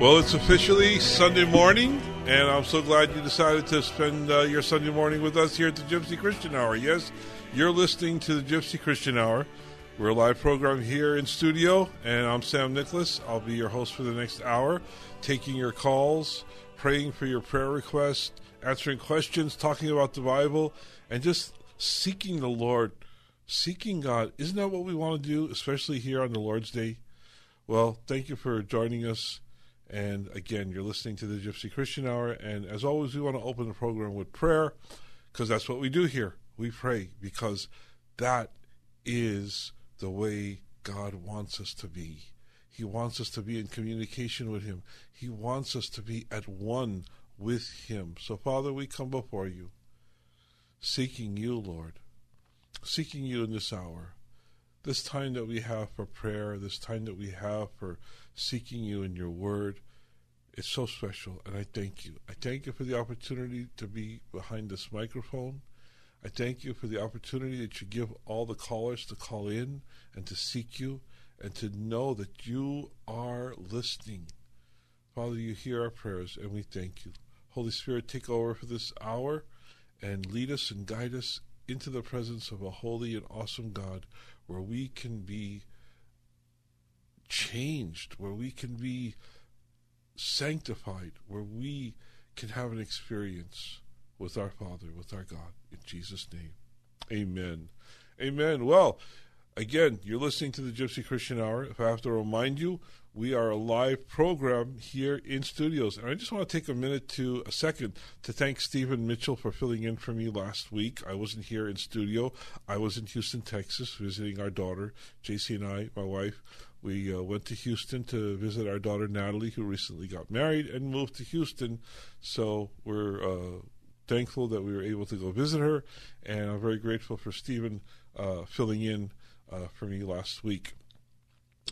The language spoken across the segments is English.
Well, it's officially Sunday morning, and I'm so glad you decided to spend uh, your Sunday morning with us here at the Gypsy Christian Hour. Yes, you're listening to the Gypsy Christian Hour. We're a live program here in studio, and I'm Sam Nicholas. I'll be your host for the next hour, taking your calls, praying for your prayer requests, answering questions, talking about the Bible, and just seeking the Lord, seeking God. Isn't that what we want to do, especially here on the Lord's Day? Well, thank you for joining us. And again, you're listening to the Gypsy Christian Hour. And as always, we want to open the program with prayer because that's what we do here. We pray because that is the way God wants us to be. He wants us to be in communication with Him, He wants us to be at one with Him. So, Father, we come before you, seeking you, Lord, seeking you in this hour. This time that we have for prayer, this time that we have for seeking you in your word, it's so special, and I thank you. I thank you for the opportunity to be behind this microphone. I thank you for the opportunity that you give all the callers to call in and to seek you and to know that you are listening. Father, you hear our prayers, and we thank you. Holy Spirit, take over for this hour and lead us and guide us into the presence of a holy and awesome God where we can be changed, where we can be sanctified, where we can have an experience with our Father, with our God. In Jesus' name, amen. Amen. Well, again, you're listening to the Gypsy Christian Hour. If I have to remind you, we are a live program here in studios. And I just want to take a minute to a second to thank Stephen Mitchell for filling in for me last week. I wasn't here in studio. I was in Houston, Texas, visiting our daughter, JC and I, my wife. We uh, went to Houston to visit our daughter Natalie, who recently got married and moved to Houston. So we're uh, thankful that we were able to go visit her, and I'm very grateful for Stephen uh, filling in uh, for me last week.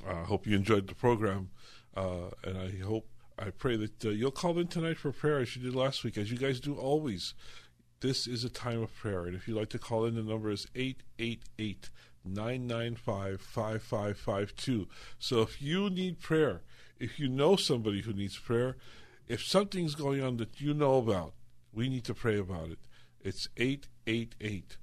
I hope you enjoyed the program, uh, and I hope, I pray that uh, you'll call in tonight for prayer as you did last week, as you guys do always. This is a time of prayer, and if you'd like to call in, the number is 888 995 5552. So if you need prayer, if you know somebody who needs prayer, if something's going on that you know about, we need to pray about it. It's 888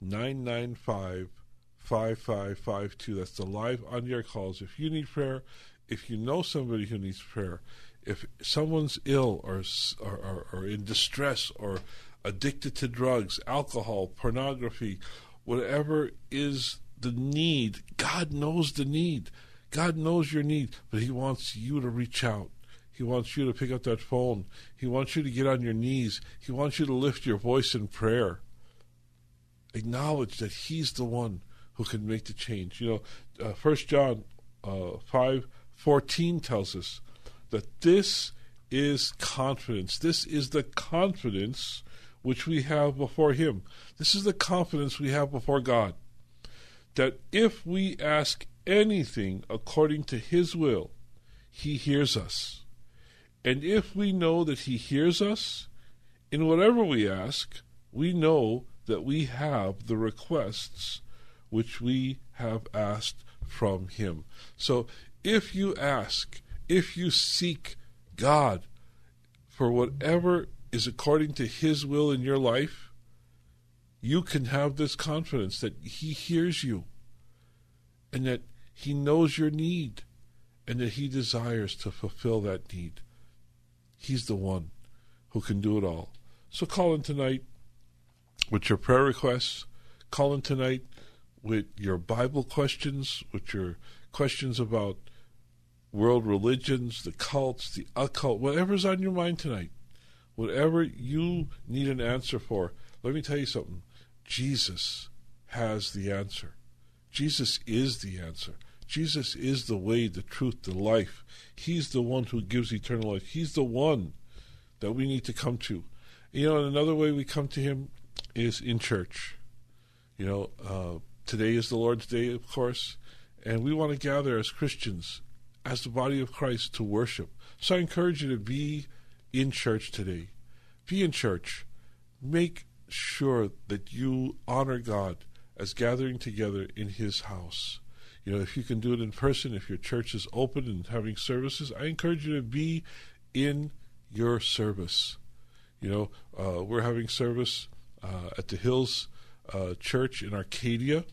995 5552. That's the live on your calls. If you need prayer, if you know somebody who needs prayer, if someone's ill or, or, or in distress or addicted to drugs, alcohol, pornography, whatever is the need, God knows the need. God knows your need, but He wants you to reach out. He wants you to pick up that phone. He wants you to get on your knees. He wants you to lift your voice in prayer. Acknowledge that He's the one who can make the change. You know, uh, First John uh, five fourteen tells us that this is confidence. This is the confidence which we have before Him. This is the confidence we have before God. That if we ask anything according to His will, He hears us. And if we know that He hears us, in whatever we ask, we know that we have the requests which we have asked from Him. So if you ask, if you seek God for whatever is according to His will in your life, you can have this confidence that He hears you and that He knows your need and that He desires to fulfill that need. He's the one who can do it all. So call in tonight with your prayer requests. Call in tonight with your Bible questions, with your questions about world religions, the cults, the occult, whatever's on your mind tonight, whatever you need an answer for, let me tell you something. Jesus has the answer. Jesus is the answer. Jesus is the way, the truth, the life. He's the one who gives eternal life. He's the one that we need to come to. You know, another way we come to Him is in church. You know, uh, today is the Lord's Day, of course, and we want to gather as Christians, as the body of Christ, to worship. So I encourage you to be in church today. Be in church. Make sure that you honor God as gathering together in His house. You know, if you can do it in person, if your church is open and having services, I encourage you to be in your service. You know, uh, we're having service uh, at the Hills uh, Church in Arcadia.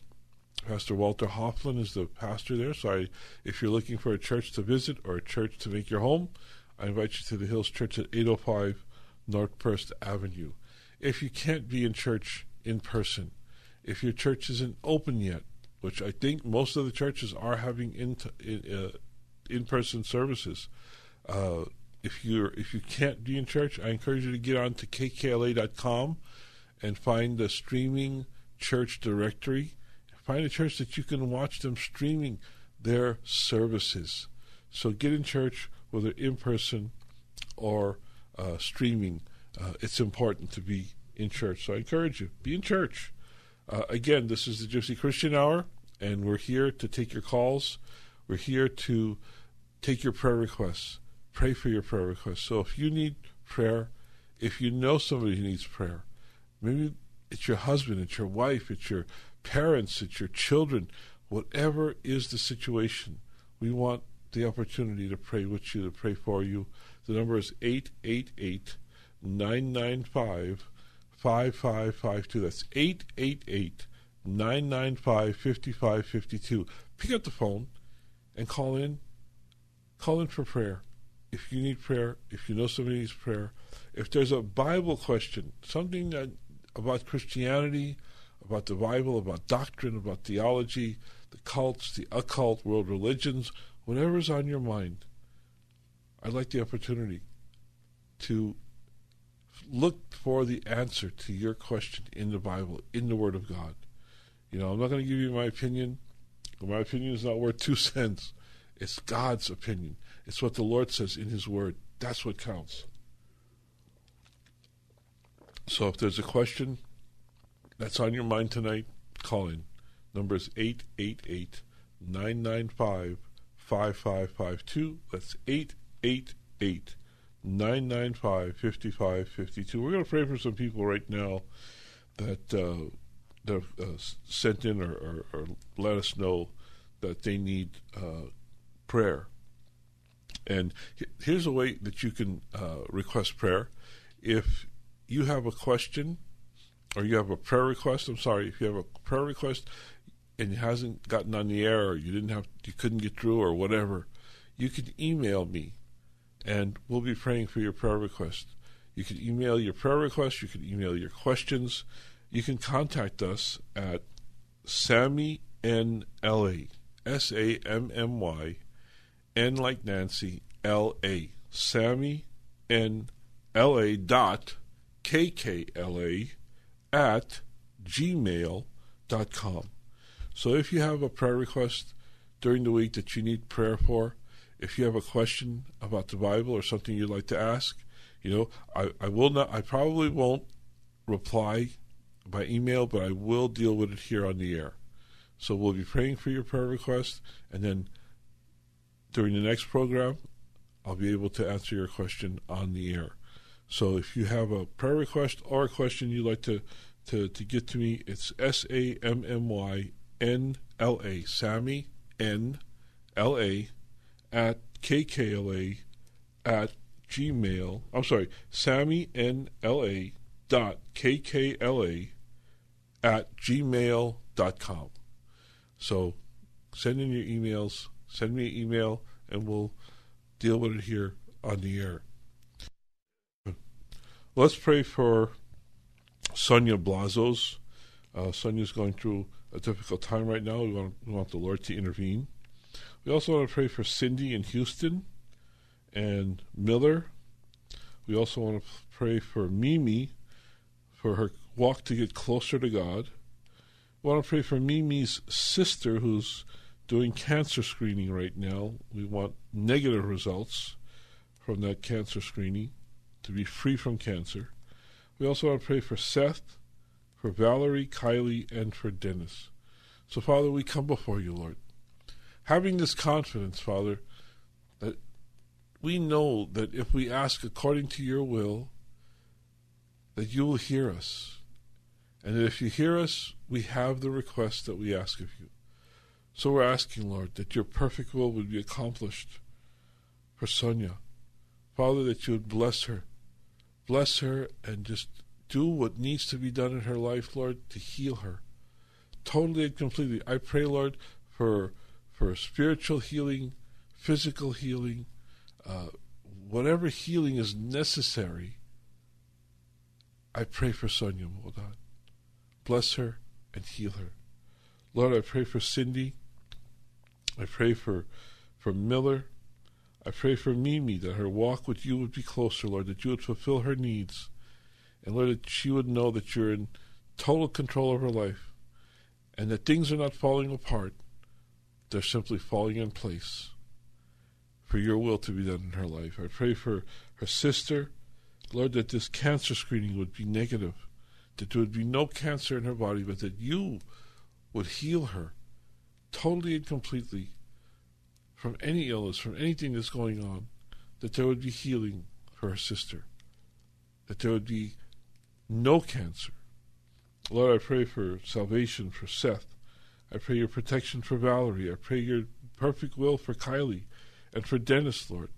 Pastor Walter Hoffman is the pastor there. So, I, if you're looking for a church to visit or a church to make your home, I invite you to the Hills Church at 805 North First Avenue. If you can't be in church in person, if your church isn't open yet, which I think most of the churches are having in in, uh, in person services. Uh, if you if you can't be in church, I encourage you to get on to kkla.com and find the streaming church directory. Find a church that you can watch them streaming their services. So get in church, whether in person or uh, streaming. Uh, it's important to be in church. So I encourage you, be in church. Uh, again, this is the Gypsy Christian Hour, and we're here to take your calls. We're here to take your prayer requests. Pray for your prayer requests. So if you need prayer, if you know somebody who needs prayer, maybe it's your husband, it's your wife, it's your parents, it's your children, whatever is the situation, we want the opportunity to pray with you, to pray for you. The number is 888 995 5552. That's 888 995 5552. Pick up the phone and call in. Call in for prayer. If you need prayer, if you know somebody needs prayer, if there's a Bible question, something that, about Christianity, about the Bible, about doctrine, about theology, the cults, the occult, world religions, whatever's on your mind, I'd like the opportunity to look for the answer to your question in the Bible, in the Word of God. You know, I'm not going to give you my opinion. My opinion is not worth two cents. It's God's opinion. It's what the Lord says in His Word. That's what counts. So if there's a question that's on your mind tonight, call in. Number is 888 995 5552. That's 888 995 5552. We're going to pray for some people right now that, uh, have uh, sent in or, or, or, let us know that they need uh, prayer. And here's a way that you can uh, request prayer. If you have a question or you have a prayer request, I'm sorry, if you have a prayer request and it hasn't gotten on the air or you didn't have you couldn't get through or whatever, you can email me and we'll be praying for your prayer request. You can email your prayer request, you can email your questions. You can contact us at Sammy N L A S A M M Y N like Nancy L A Sammy N L A dot K K L A at gmail.com. So if you have a prayer request during the week that you need prayer for, if you have a question about the Bible or something you'd like to ask, you know, I, I will not, I probably won't reply by email, but I will deal with it here on the air. So we'll be praying for your prayer request, and then during the next program, I'll be able to answer your question on the air. So if you have a prayer request or a question you'd like to, to, to get to me, it's S A M M Y N L A, Sammy N L A at kkla at gmail. I'm sorry, Sammy N L A dot kkla at gmail dot com. So send in your emails. Send me an email, and we'll deal with it here on the air. Let's pray for Sonia Blazos. Uh, Sonia's going through a difficult time right now. We want, we want the Lord to intervene. We also want to pray for Cindy in Houston and Miller. We also want to pray for Mimi for her walk to get closer to God. We want to pray for Mimi's sister who's doing cancer screening right now. We want negative results from that cancer screening to be free from cancer. We also want to pray for Seth, for Valerie, Kylie, and for Dennis. So, Father, we come before you, Lord, having this confidence, Father, that we know that if we ask according to your will, that you will hear us. And that if you hear us, we have the request that we ask of you. So we're asking, Lord, that your perfect will would be accomplished for Sonia. Father, that you would bless her. Bless her and just do what needs to be done in her life, Lord, to heal her. Totally and completely. I pray, Lord, for for spiritual healing, physical healing, uh, whatever healing is necessary. I pray for Sonia, oh Bless her and heal her. Lord, I pray for Cindy. I pray for for Miller. I pray for Mimi that her walk with you would be closer, Lord, that you would fulfill her needs. And Lord, that she would know that you're in total control of her life and that things are not falling apart. They're simply falling in place for your will to be done in her life. I pray for her sister, Lord, that this cancer screening would be negative, that there would be no cancer in her body, but that you would heal her totally and completely from any illness, from anything that's going on, that there would be healing for her sister, that there would be no cancer. Lord, I pray for salvation for Seth. I pray your protection for Valerie. I pray your perfect will for Kylie and for Dennis, Lord.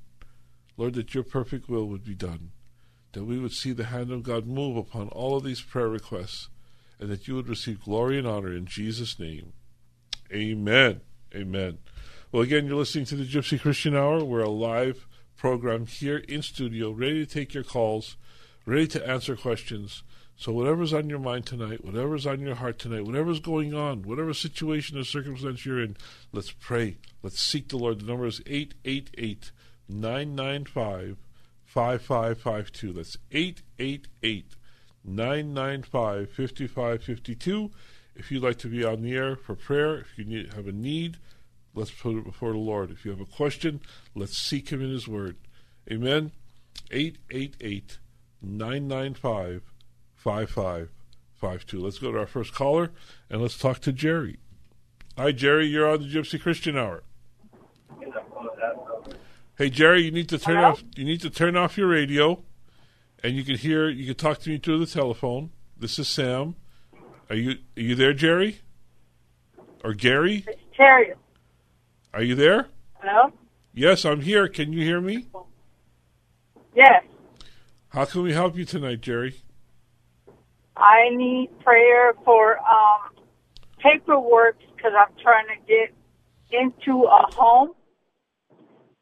Lord, that your perfect will would be done, that we would see the hand of God move upon all of these prayer requests, and that you would receive glory and honor in Jesus' name. Amen. Amen. Well, again, you're listening to the Gypsy Christian Hour. We're a live program here in studio, ready to take your calls, ready to answer questions. So, whatever's on your mind tonight, whatever's on your heart tonight, whatever's going on, whatever situation or circumstance you're in, let's pray. Let's seek the Lord. The number is 888 995 5552. That's 888 995 5552. If you'd like to be on the air for prayer, if you need, have a need, let's put it before the Lord. If you have a question, let's seek Him in His Word. Amen. 888 995 5552. Let's go to our first caller and let's talk to Jerry. Hi, Jerry. You're on the Gypsy Christian Hour. Hey, Jerry. You need to turn Hello? off. You need to turn off your radio, and you can hear. You can talk to me through the telephone. This is Sam. Are you Are you there, Jerry? Or Gary? It's Terry. Are you there? Hello? Yes, I'm here. Can you hear me? Yes. How can we help you tonight, Jerry? I need prayer for um, paperwork because I'm trying to get into a home.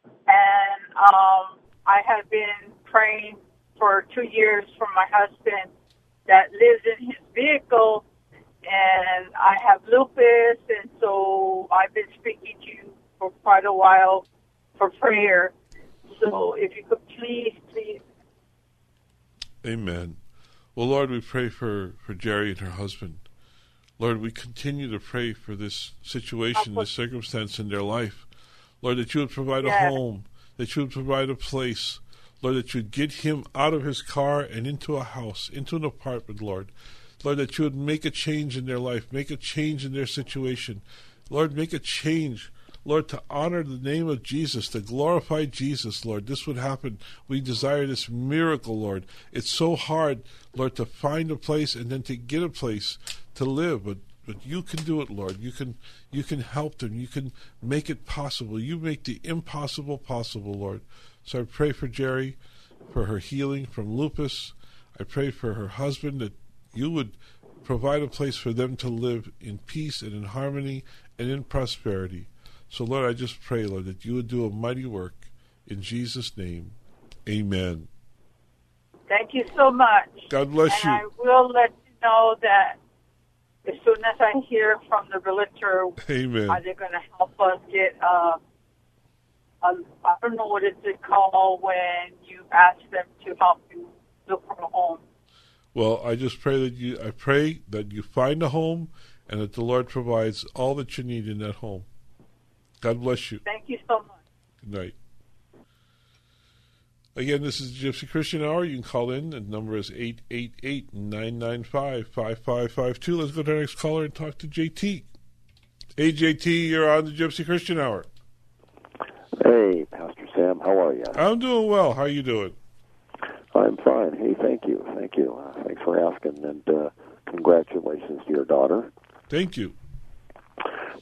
And um, I have been praying for two years for my husband that lives in his vehicle. And I have lupus, and so I've been speaking to you for quite a while for prayer. So if you could please, please Amen. Well, Lord, we pray for, for Jerry and her husband. Lord, we continue to pray for this situation, this circumstance in their life. Lord, that you would provide a home, that you would provide a place. Lord, that you'd get him out of his car and into a house, into an apartment, Lord. Lord, that you would make a change in their life, make a change in their situation. Lord, make a change, Lord, to honor the name of Jesus, to glorify Jesus, Lord. This would happen. We desire this miracle, Lord. It's so hard, Lord, to find a place and then to get a place to live, but but you can do it, Lord. You can you can help them. You can make it possible. You make the impossible possible, Lord. So I pray for Jerry, for her healing from lupus. I pray for her husband that you would provide a place for them to live in peace and in harmony and in prosperity. So, Lord, I just pray, Lord, that you would do a mighty work in Jesus' name. Amen. Thank you so much. God bless and you. I will let you know that as soon as I hear from the realtor, Amen. are they going to help us get uh, a, I don't know what it's called when you ask them to help you look for a home. Well, I just pray that you I pray that you find a home and that the Lord provides all that you need in that home. God bless you. Thank you so much. Good night. Again, this is the Gypsy Christian Hour. You can call in. The number is 888-995-5552. Let's go to our next caller and talk to JT. Hey, JT, you're on the Gypsy Christian Hour. Hey, Pastor Sam, how are you? I'm doing well. How are you doing? I'm fine. Hey, thank you. Thank you. Uh, thanks for asking, and uh, congratulations to your daughter. Thank you.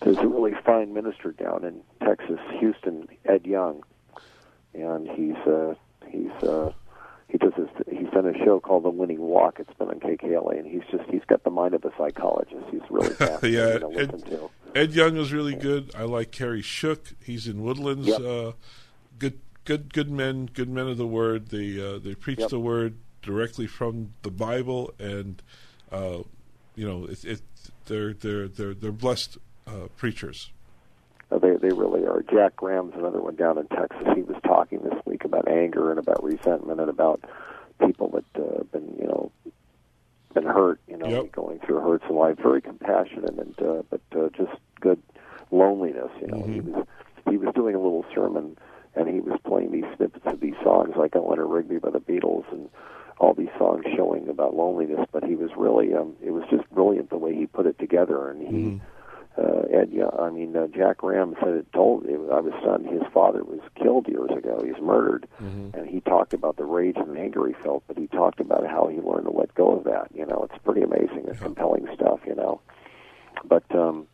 There's a really fine minister down in Texas, Houston, Ed Young, and he's uh, he's uh, he does this. He's done a show called The Winning Walk. It's been on KKLA, and he's just he's got the mind of a psychologist. He's really fascinating yeah, to listen Ed, to. Ed Young is really good. I like Kerry Shook. He's in Woodlands. Yep. Uh, good, good, good men. Good men of the word. They uh, they preach Yep. the word directly from the Bible, and uh, you know, it, it they're they're they're they're blessed uh, preachers. Uh, They they really are. Jack Graham's another one down in Texas. He was talking this week about anger and about resentment and about people that uh, have been you know been hurt, you know, Yep. going through hurts in life. Very compassionate and uh, but uh, just good loneliness. You know, he was he was doing a little sermon and he was playing these snippets of these songs like Eleanor Rigby by the Beatles and all these songs showing about loneliness. But he was really um, it was just brilliant the way he put it together and he uh, Ed, yeah, I mean, uh, Jack Graham said it told it, I was son. His father was killed years ago. He was murdered, and he talked about the rage and anger he felt, but he talked about how he learned to let go of that. You know, it's pretty amazing. It's compelling stuff. You know, but um,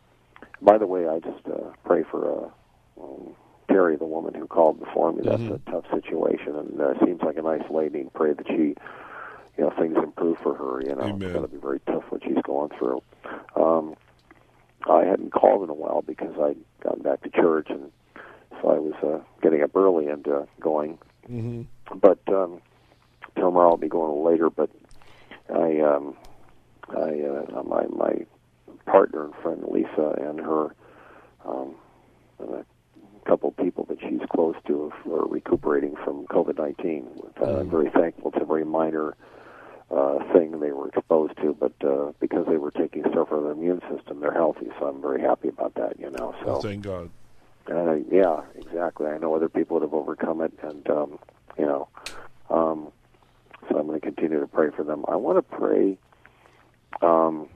by the way, I just uh, pray for uh, um, Terry, the woman who called before me. That's a tough situation, and uh, seems like a nice lady. And pray that she, you know, things improve for her. You know, Amen. it's got to be very tough what she's going through. Um, I hadn't called in a while because I'd gotten back to church, and so I was uh, getting up early and uh, going. Mm-hmm. But um, tomorrow I'll be going later. But I, um, I, uh, my my partner and friend Lisa and her, um, and a couple people that she's close to are recuperating from COVID nineteen. Uh, I'm very thankful. It's a very minor uh, thing they were exposed to, but uh, because they were taking stuff for their immune system, they're healthy. So I'm very happy about that. You know, so Thank God. uh, yeah, exactly. I know other people that have overcome it, and um, you know, um, so I'm going to continue to pray for them. I want to pray. Um,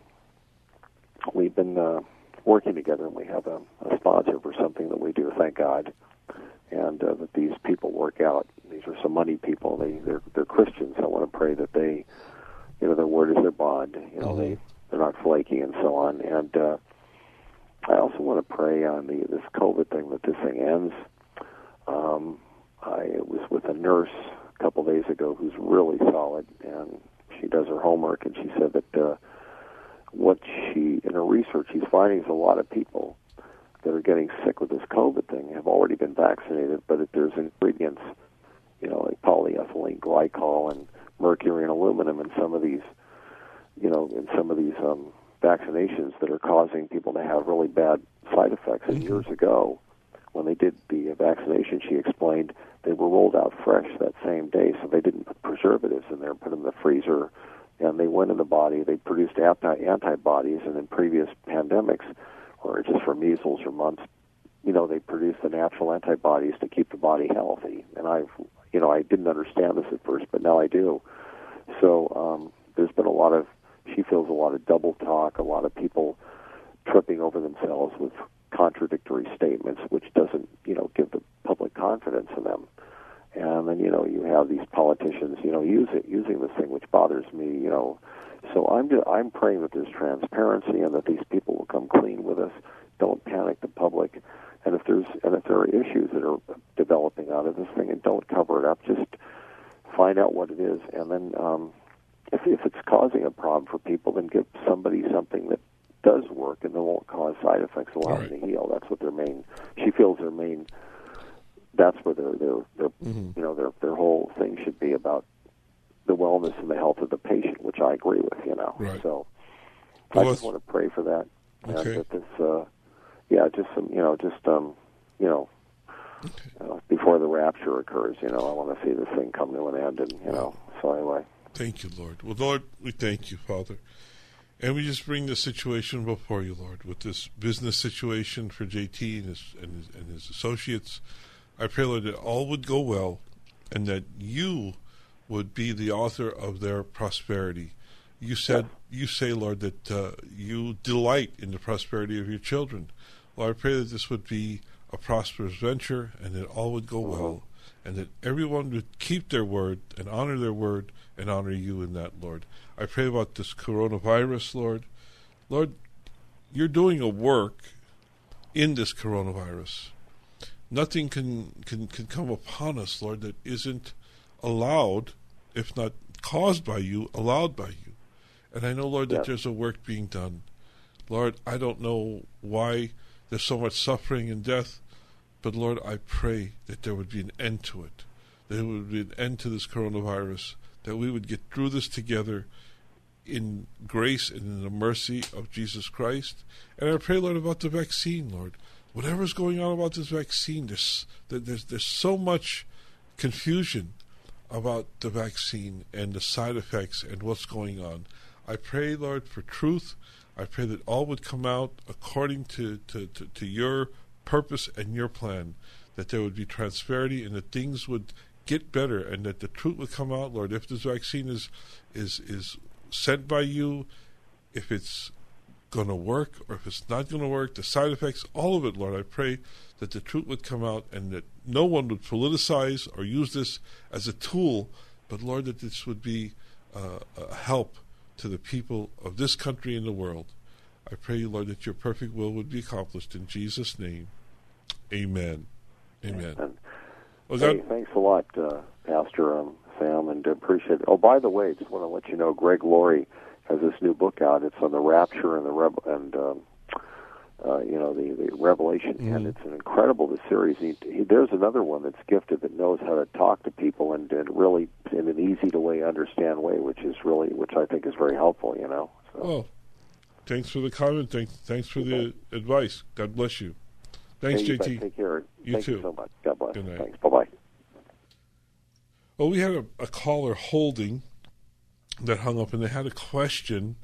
we've been uh, working together, and we have a, a sponsor for something that we do. Thank God, and uh, that these people work out. These are some money people. They they're they're Christians. I want to pray that they, you know, their word is their bond. You know, they they're not flaky and so on. And uh, I also want to pray on the this COVID thing that this thing ends. Um, I was with a nurse a couple days ago who's really solid, and she does her homework, and she said that uh, what she in her research she's finding is a lot of people that are getting sick with this COVID thing have already been vaccinated, but if there's ingredients, you know, like polyethylene glycol and mercury and aluminum in some of these, you know, in some of these um, vaccinations that are causing people to have really bad side effects. And years ago, when they did the vaccination, she explained they were rolled out fresh that same day, so they didn't put preservatives in there, put them in the freezer, and they went in the body. They produced anti- antibodies, and in previous pandemics, or just for measles or mumps, you know, they produced the natural antibodies to keep the body healthy. And I've, you know, I didn't understand this at first, but now I do. So um, there's been a lot of, she feels a lot of double talk, a lot of people tripping over themselves with contradictory statements, which doesn't, you know, give the public confidence in them. And then, you know, you have these politicians, you know, use it, using this thing, which bothers me, you know. So I'm just, I'm praying that there's transparency and that these people come clean with us. Don't panic the public. And if there's and if there are issues that are developing out of this thing, and don't cover it up, just find out what it is, and then um, if if it's causing a problem for people, then give somebody something that does work and that won't cause side effects, allow them to heal. That's what their main. She feels their main. That's where their their their you know their their whole thing should be about the wellness and the health of the patient, which I agree with. You know, Right. so Well, I just want to pray for that. Okay. That this, uh, yeah, just some, you know, just um, you know, uh, before the rapture occurs, you know, I want to see this thing come to an end, and you know, so anyway, Thank you, Lord. Well, Lord, we thank you, Father. And we just bring the situation before you, Lord, with this business situation for JT and his, and his, and his associates. I pray, Lord, that all would go well and that you would be the author of their prosperity. You said, you say, Lord, that uh, you delight in the prosperity of your children. Lord, I pray that this would be a prosperous venture and that all would go well and that everyone would keep their word and honor their word and honor you in that, Lord. I pray about this coronavirus, Lord. Lord, you're doing a work in this coronavirus. Nothing can, can, can come upon us, Lord, that isn't allowed, if not caused by you, allowed by you. And I know, Lord, that Yes. there's a work being done. Lord, I don't know why there's so much suffering and death, but Lord, I pray that there would be an end to it. That there would be an end to this coronavirus. That we would get through this together in grace and in the mercy of Jesus Christ. And I pray, Lord, about the vaccine, Lord. Whatever's going on about this vaccine, there's there's there's so much confusion about the vaccine and the side effects and what's going on. I pray, Lord, for truth. I pray that all would come out according to, to, to, to your purpose and your plan, that there would be transparency and that things would get better and that the truth would come out, Lord. If this vaccine is is is sent by you, if it's going to work or if it's not going to work, the side effects, all of it, Lord. I pray that the truth would come out and that no one would politicize or use this as a tool, but Lord, that this would be uh, a help to the people of this country and the world. I pray, Lord, that your perfect will would be accomplished in Jesus' name. Amen. Amen. Well, hey, God, thanks a lot, uh, Pastor um, Sam, and appreciate it. Oh, by the way, just want to let you know, Greg Laurie has this new book out. It's on the rapture and the rev- and um, uh, you know the, the revelation, and it's an incredible the series. He, he, there's another one that's gifted that knows how to talk to people and, and really in an easy to way understand way, which is really which I think is very helpful. You know. So, oh, thanks for the comment. Thanks, thanks for the advice. God bless you. Thanks, hey, you bet. JT. Take care. You Thank too. you so much. God bless. Good night. Thanks. Bye bye. Well, we had a, a caller holding that hung up, and they had a question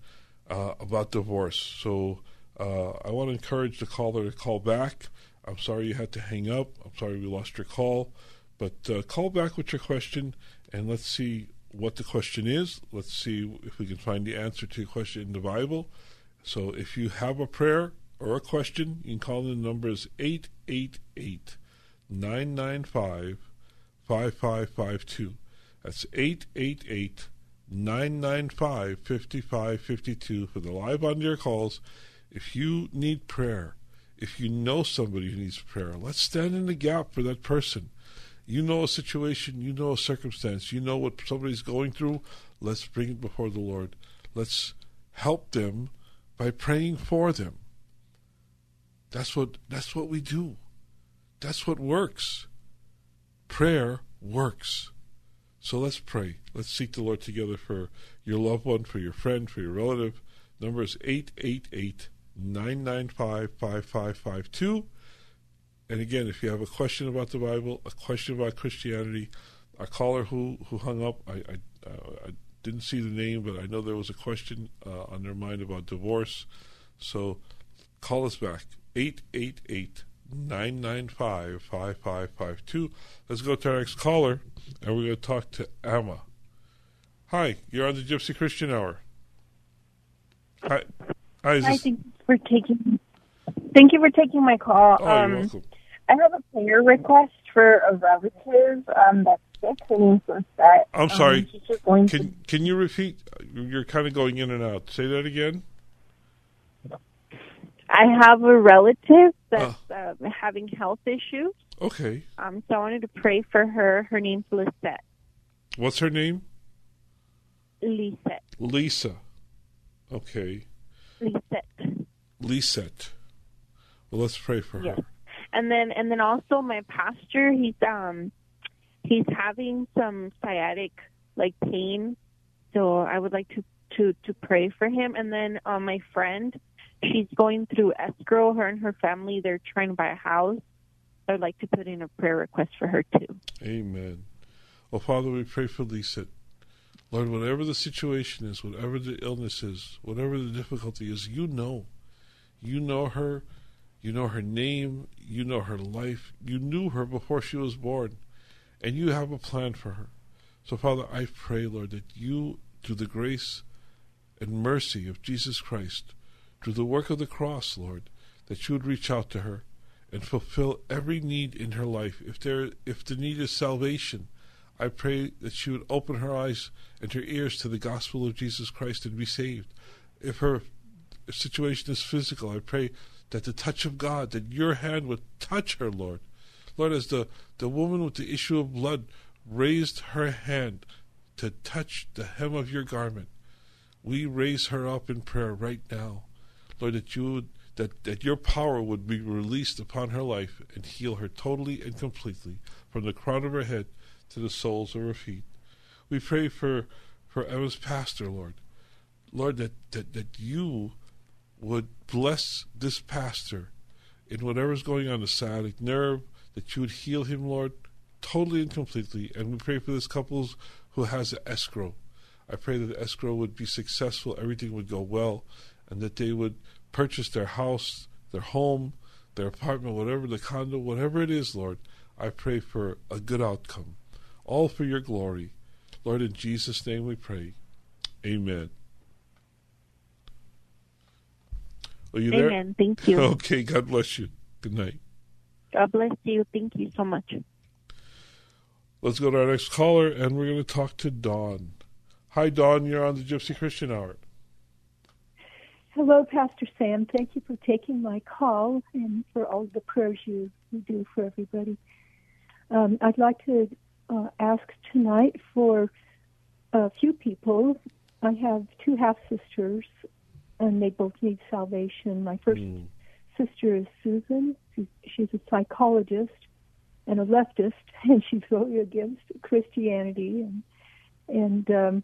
uh, about divorce. So uh, I want to encourage the caller to call back. I'm sorry you had to hang up. I'm sorry we lost your call, but uh, call back with your question, and let's see what the question is. Let's see if we can find the answer to your question in the Bible. So if you have a prayer or a question, you can call in. The number is 888 995 5552. That's 888 995 5552 for the live on your calls. If you need prayer, if you know somebody who needs prayer, let's stand in the gap for that person. You know a situation, you know a circumstance, you know what somebody's going through. Let's bring it before the Lord. Let's help them by praying for them. That's what that's what we do. That's what works. Prayer works. So let's pray. Let's seek the Lord together for your loved one, for your friend, for your relative. Number is 888 995 5552. And again, if you have a question about the Bible, a question about Christianity, a caller who, who hung up, I, I, uh, I didn't see the name, but I know there was a question uh, on their mind about divorce. So call us back 888 995 5552. Let's go to our next caller, and we're going to talk to Emma. Hi, you're on the Gypsy Christian Hour. Hi. Hi, is Hi, this, for taking. Thank you for taking my call. oh, um, you're welcome. I have a prayer request for a relative um, that's sick. Her name's Lisette. I'm sorry. Um, she's going Can can you repeat? You're kind of going in and out. Say that again. I have a relative that's Oh. um, having health issues. Okay. Um, so I wanted to pray for her. Her name's Lisette. What's her name? Lisette. Lisa. Okay. Lisette. Lisette. Well, let's pray for Yes. her. And then and then also my pastor, he's um he's having some sciatic like pain. So I would like to to to pray for him and then um my friend, she's going through escrow, her and her family, they're trying to buy a house. I'd like to put in a prayer request for her too. Amen. Well, Father, we pray for Lisa. Lord, whatever the situation is, whatever the illness is, whatever the difficulty is, you know. You know her. You know her name. You know her life. You knew her before she was born. And you have a plan for her. So, Father, I pray, Lord, that you, through the grace and mercy of Jesus Christ, through the work of the cross, Lord, that you would reach out to her and fulfill every need in her life. If there if the need is salvation, I pray that she would open her eyes and her ears to the gospel of Jesus Christ and be saved. If her situation is physical, I pray that the touch of God, that your hand would touch her, Lord. Lord, as the, the woman with the issue of blood raised her hand to touch the hem of your garment, we raise her up in prayer right now. Lord, that you would that, that your power would be released upon her life and heal her totally and completely from the crown of her head to the soles of her feet. We pray for, for Emma's pastor, Lord. Lord, that, that, that you would bless this pastor in whatever's going on, the sciatic nerve, that you would heal him, Lord, totally and completely. And we pray for this couple who has an escrow. I pray that the escrow would be successful, everything would go well, and that they would purchase their house, their home, their apartment, whatever, the condo, whatever it is, Lord, I pray for a good outcome. All for your glory. Lord, in Jesus' name we pray. Amen. Are you there? Amen. Thank you. Okay, God bless you. Good night. God bless you. Thank you so much. Let's go to our next caller, and we're going to talk to Dawn. Hi, Dawn. You're on the Gypsy Christian Hour. Hello, Pastor Sam. Thank you for taking my call and for all the prayers you, you do for everybody. Um, I'd like to uh, ask tonight for a few people. I have two half sisters, and they both need salvation. My first mm. sister is Susan. She's a psychologist and a leftist, and she's really against Christianity. And and um,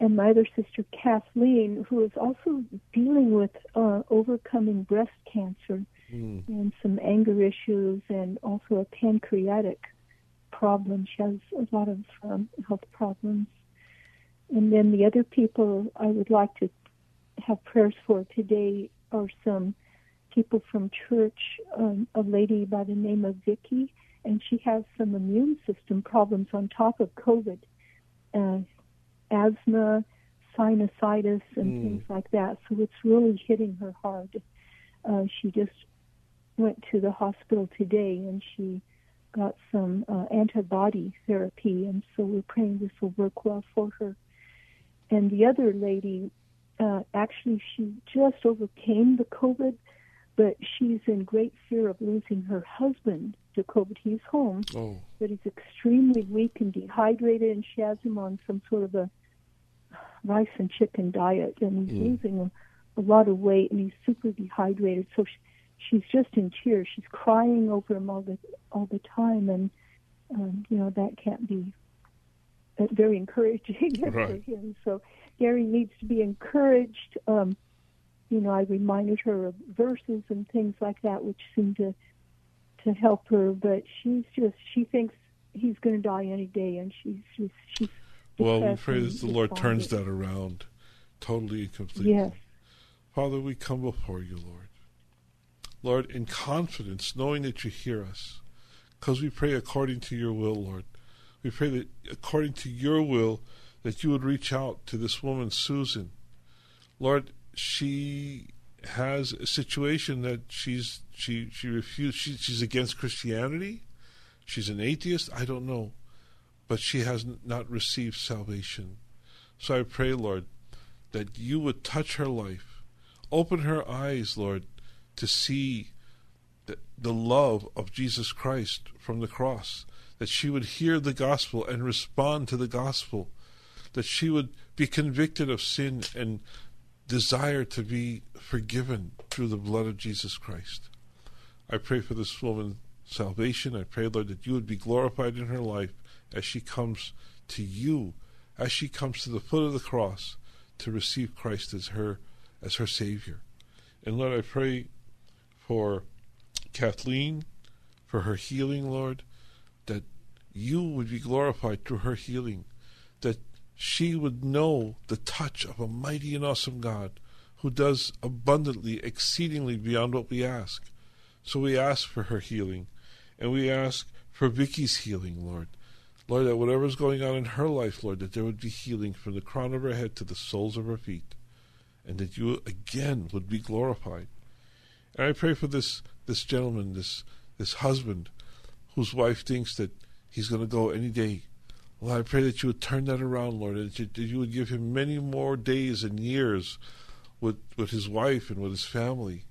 and my other sister Kathleen, who is also dealing with uh, overcoming breast cancer mm. and some anger issues, and also a pancreatic problem. She has a lot of um, health problems. And then the other people I would like to have prayers for today are some people from church. Um, a lady by the name of Vicky, and she has some immune system problems on top of COVID. Uh, asthma, sinusitis, and mm. things like that. So it's really hitting her hard. Uh, she just went to the hospital today and she got some uh, antibody therapy, and so we're praying this will work well for her. And the other lady, uh, actually, she just overcame the COVID, but she's in great fear of losing her husband to COVID. He's home, oh. but he's extremely weak and dehydrated, and she has him on some sort of a rice and chicken diet, and he's mm. losing a, a lot of weight, and he's super dehydrated. So she, she's just in tears. She's crying over him all the all the time, and um, you know that can't be uh, very encouraging right. for him. So Gary needs to be encouraged. Um, you know, I reminded her of verses and things like that, which seem to to help her. But she's just she thinks he's going to die any day, and she's just she's well, we pray that the Lord turns that around totally and completely. Yes. Father, we come before you, Lord. Lord, in confidence, knowing that you hear us, because we pray according to your will, Lord. We pray that according to your will, that you would reach out to this woman, Susan. Lord, she has a situation that she's she she refused. She, she's against Christianity. She's an atheist. I don't know but she has not received salvation. So I pray, Lord, that you would touch her life, open her eyes, Lord, to see the, the love of Jesus Christ from the cross, that she would hear the gospel and respond to the gospel, that she would be convicted of sin and desire to be forgiven through the blood of Jesus Christ. I pray for this woman's salvation. I pray, Lord, that you would be glorified in her life as she comes to you, as she comes to the foot of the cross to receive Christ as her as her Savior. And Lord, I pray for Kathleen, for her healing, Lord, that you would be glorified through her healing, that she would know the touch of a mighty and awesome God who does abundantly, exceedingly beyond what we ask. So we ask for her healing, and we ask for Vicky's healing, Lord. Lord, that whatever's going on in her life, Lord, that there would be healing from the crown of her head to the soles of her feet, and that you again would be glorified. And I pray for this this gentleman, this this husband, whose wife thinks that he's going to go any day. Well, I pray that you would turn that around, Lord, and that you, that you would give him many more days and years with with his wife and with his family,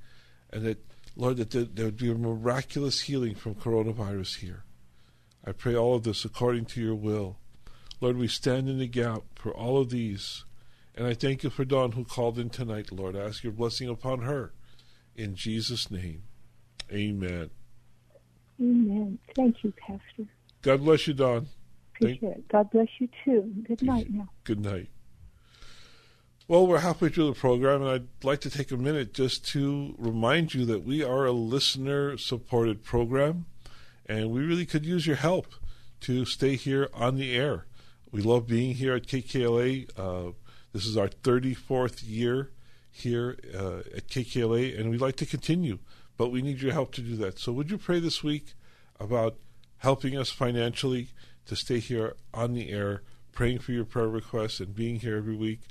and that Lord, that there, there would be a miraculous healing from coronavirus here. I pray all of this according to your will. Lord, we stand in the gap for all of these. And I thank you for Dawn who called in tonight, Lord. I ask your blessing upon her. In Jesus' name. Amen. Amen. Thank you, Pastor. God bless you, Dawn. Appreciate thank- it. God bless you too. Good night now. Good night. Well, we're halfway through the program, and I'd like to take a minute just to remind you that we are a listener supported program, and we really could use your help to stay here on the air. We love being here at KKLA. Uh, this is our 34th year here uh, at KKLA, and we'd like to continue, but we need your help to do that. So, would you pray this week about helping us financially to stay here on the air, praying for your prayer requests, and being here every week?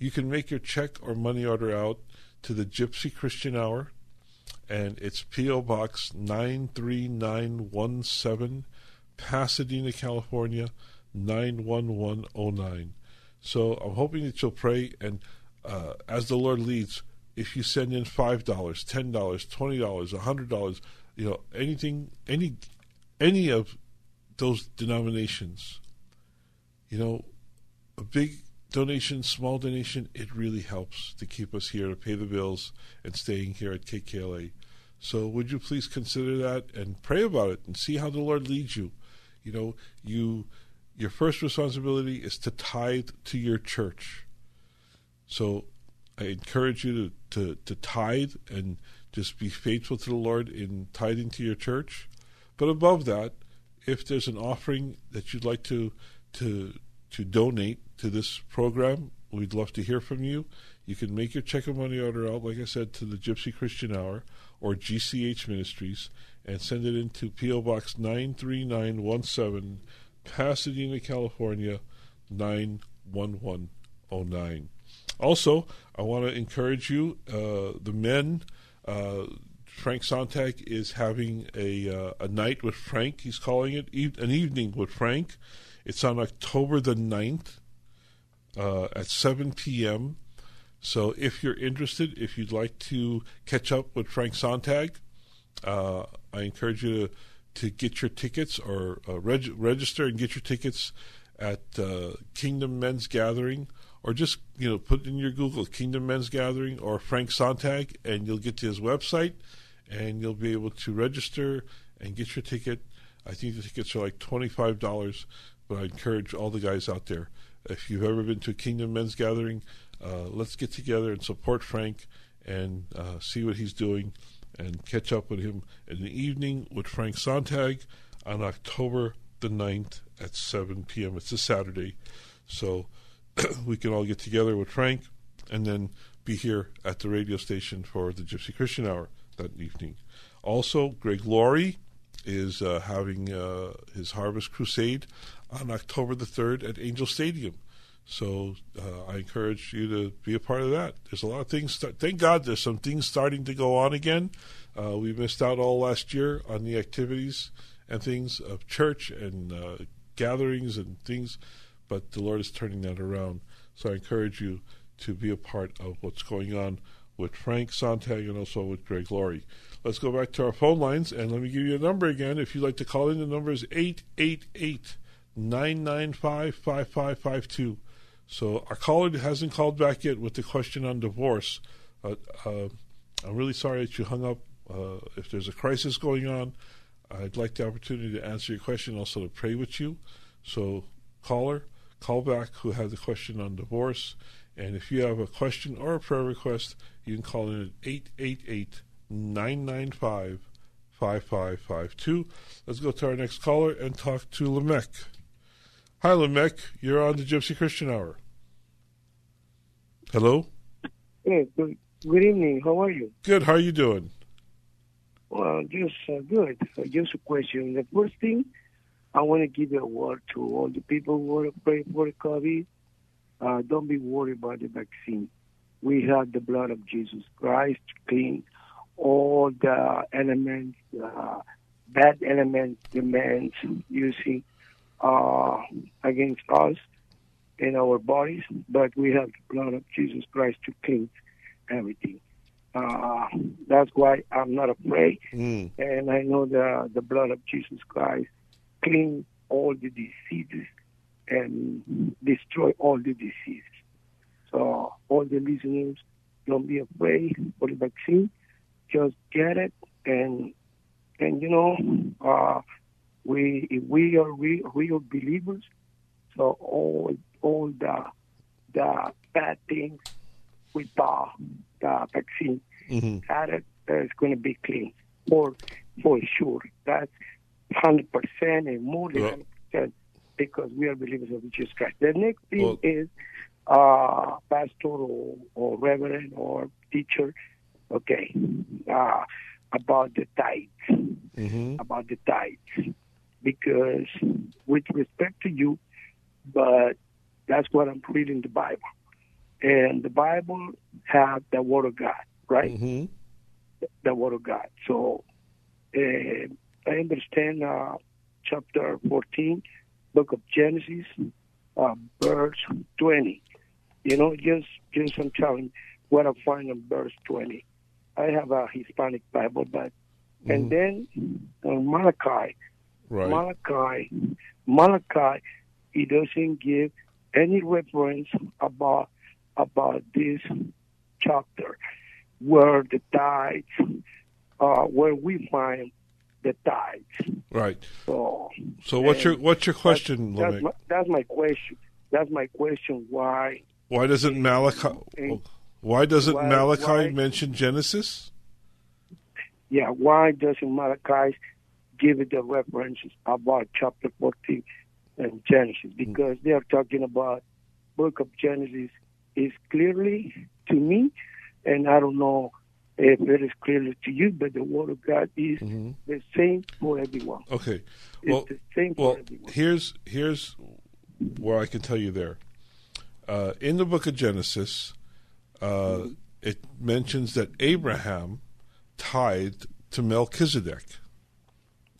you can make your check or money order out to the Gypsy Christian Hour, and it's P.O. Box 93917, Pasadena, California 91109. So I'm hoping that you'll pray, and uh, as the Lord leads, if you send in $5, $10, $20, $100, you know, anything, any, any of those denominations, you know, a big donation, small donation, it really helps to keep us here to pay the bills and staying here at KKLA. So would you please consider that and pray about it and see how the Lord leads you. You know, you your first responsibility is to tithe to your church. So I encourage you to, to, to tithe and just be faithful to the Lord in tithing to your church. But above that, if there's an offering that you'd like to to to donate to this program, we'd love to hear from you. You can make your check and money order out, like I said, to the Gypsy Christian Hour or GCH Ministries and send it into P.O. Box 93917, Pasadena, California 91109. Also, I want to encourage you, uh, the men, uh, Frank Sontag is having a, uh, a night with Frank. He's calling it an evening with Frank. It's on October the 9th uh, at 7 p.m. So if you're interested, if you'd like to catch up with Frank Sontag, uh, I encourage you to, to get your tickets or uh, reg- register and get your tickets at uh, Kingdom Men's Gathering or just you know put in your Google Kingdom Men's Gathering or Frank Sontag and you'll get to his website and you'll be able to register and get your ticket. I think the tickets are like twenty five dollars, but I encourage all the guys out there if you've ever been to a Kingdom Men's Gathering, uh, let's get together and support Frank and uh, see what he's doing and catch up with him in the evening with Frank Sontag on October the 9th at 7 p.m. It's a Saturday. So we can all get together with Frank and then be here at the radio station for the Gypsy Christian Hour that evening. Also, Greg Laurie is uh, having uh, his Harvest Crusade on October the 3rd at Angel Stadium. So uh, I encourage you to be a part of that. There's a lot of things. Thank God there's some things starting to go on again. Uh, we missed out all last year on the activities and things of church and uh, gatherings and things, but the Lord is turning that around. So I encourage you to be a part of what's going on with Frank Sontag and also with Greg Laurie. Let's go back to our phone lines and let me give you a number again. If you'd like to call in, the number is 888 995 5552. So our caller hasn't called back yet with the question on divorce. Uh, uh, I'm really sorry that you hung up. Uh, if there's a crisis going on, I'd like the opportunity to answer your question, also to pray with you. So, caller, call back who had the question on divorce. And if you have a question or a prayer request, you can call in at 888 995 5552. Let's go to our next caller and talk to Lamech. Hi, Lamech. You're on the Gypsy Christian Hour. Hello. Hey, good, good evening. How are you? Good. How are you doing? Well, just uh, good. Uh, just a question. The first thing, I want to give a word to all the people who want to pray for the COVID. Uh, don't be worried about the vaccine. We have the blood of Jesus Christ to clean all the elements, uh, bad elements the man's using uh, against us in our bodies, but we have the blood of Jesus Christ to clean everything. Uh, that's why I'm not afraid, Mm. and I know the the blood of Jesus Christ clean all the diseases and destroy all the diseases. So all the listeners, don't be afraid for the vaccine. Just get it, and and you know, uh, we if we are real, real believers, so all all the the bad things with the the vaccine Mhm. is going to be clean for for sure. That's hundred percent and more than hundred percent because we are believers of Jesus Christ. The next thing Well- is uh, pastor or, or reverend or teacher. Okay, uh, about the tithes hmm about the tithes because with respect to you, but that's what I'm reading the Bible. And the Bible have the word of God, right? hmm The word of God. So uh, I understand uh, chapter 14, book of Genesis, uh, verse 20. You know, just just I'm telling what I find in verse 20. I have a Hispanic Bible, but and then uh, Malachi, Right. Malachi, Malachi, he doesn't give any reference about about this chapter where the tithes, uh, where we find the tithes. Right. So, So what's your what's your question, That's, Lamech? my, that's my question. That's my question. Why? Why doesn't Malachi? Why doesn't Why- Malachi why- mention Genesis? Yeah, why doesn't Malachi give it the references about chapter 14 and Genesis? Hmm. Because they are talking about book of Genesis is clearly to me, and I don't know it is clearly to you, but the word of God is the same for everyone. Okay. Well, well, here's here's where I can tell you there. Uh, in the book of Genesis, uh, it mentions that Abraham tithed to Melchizedek.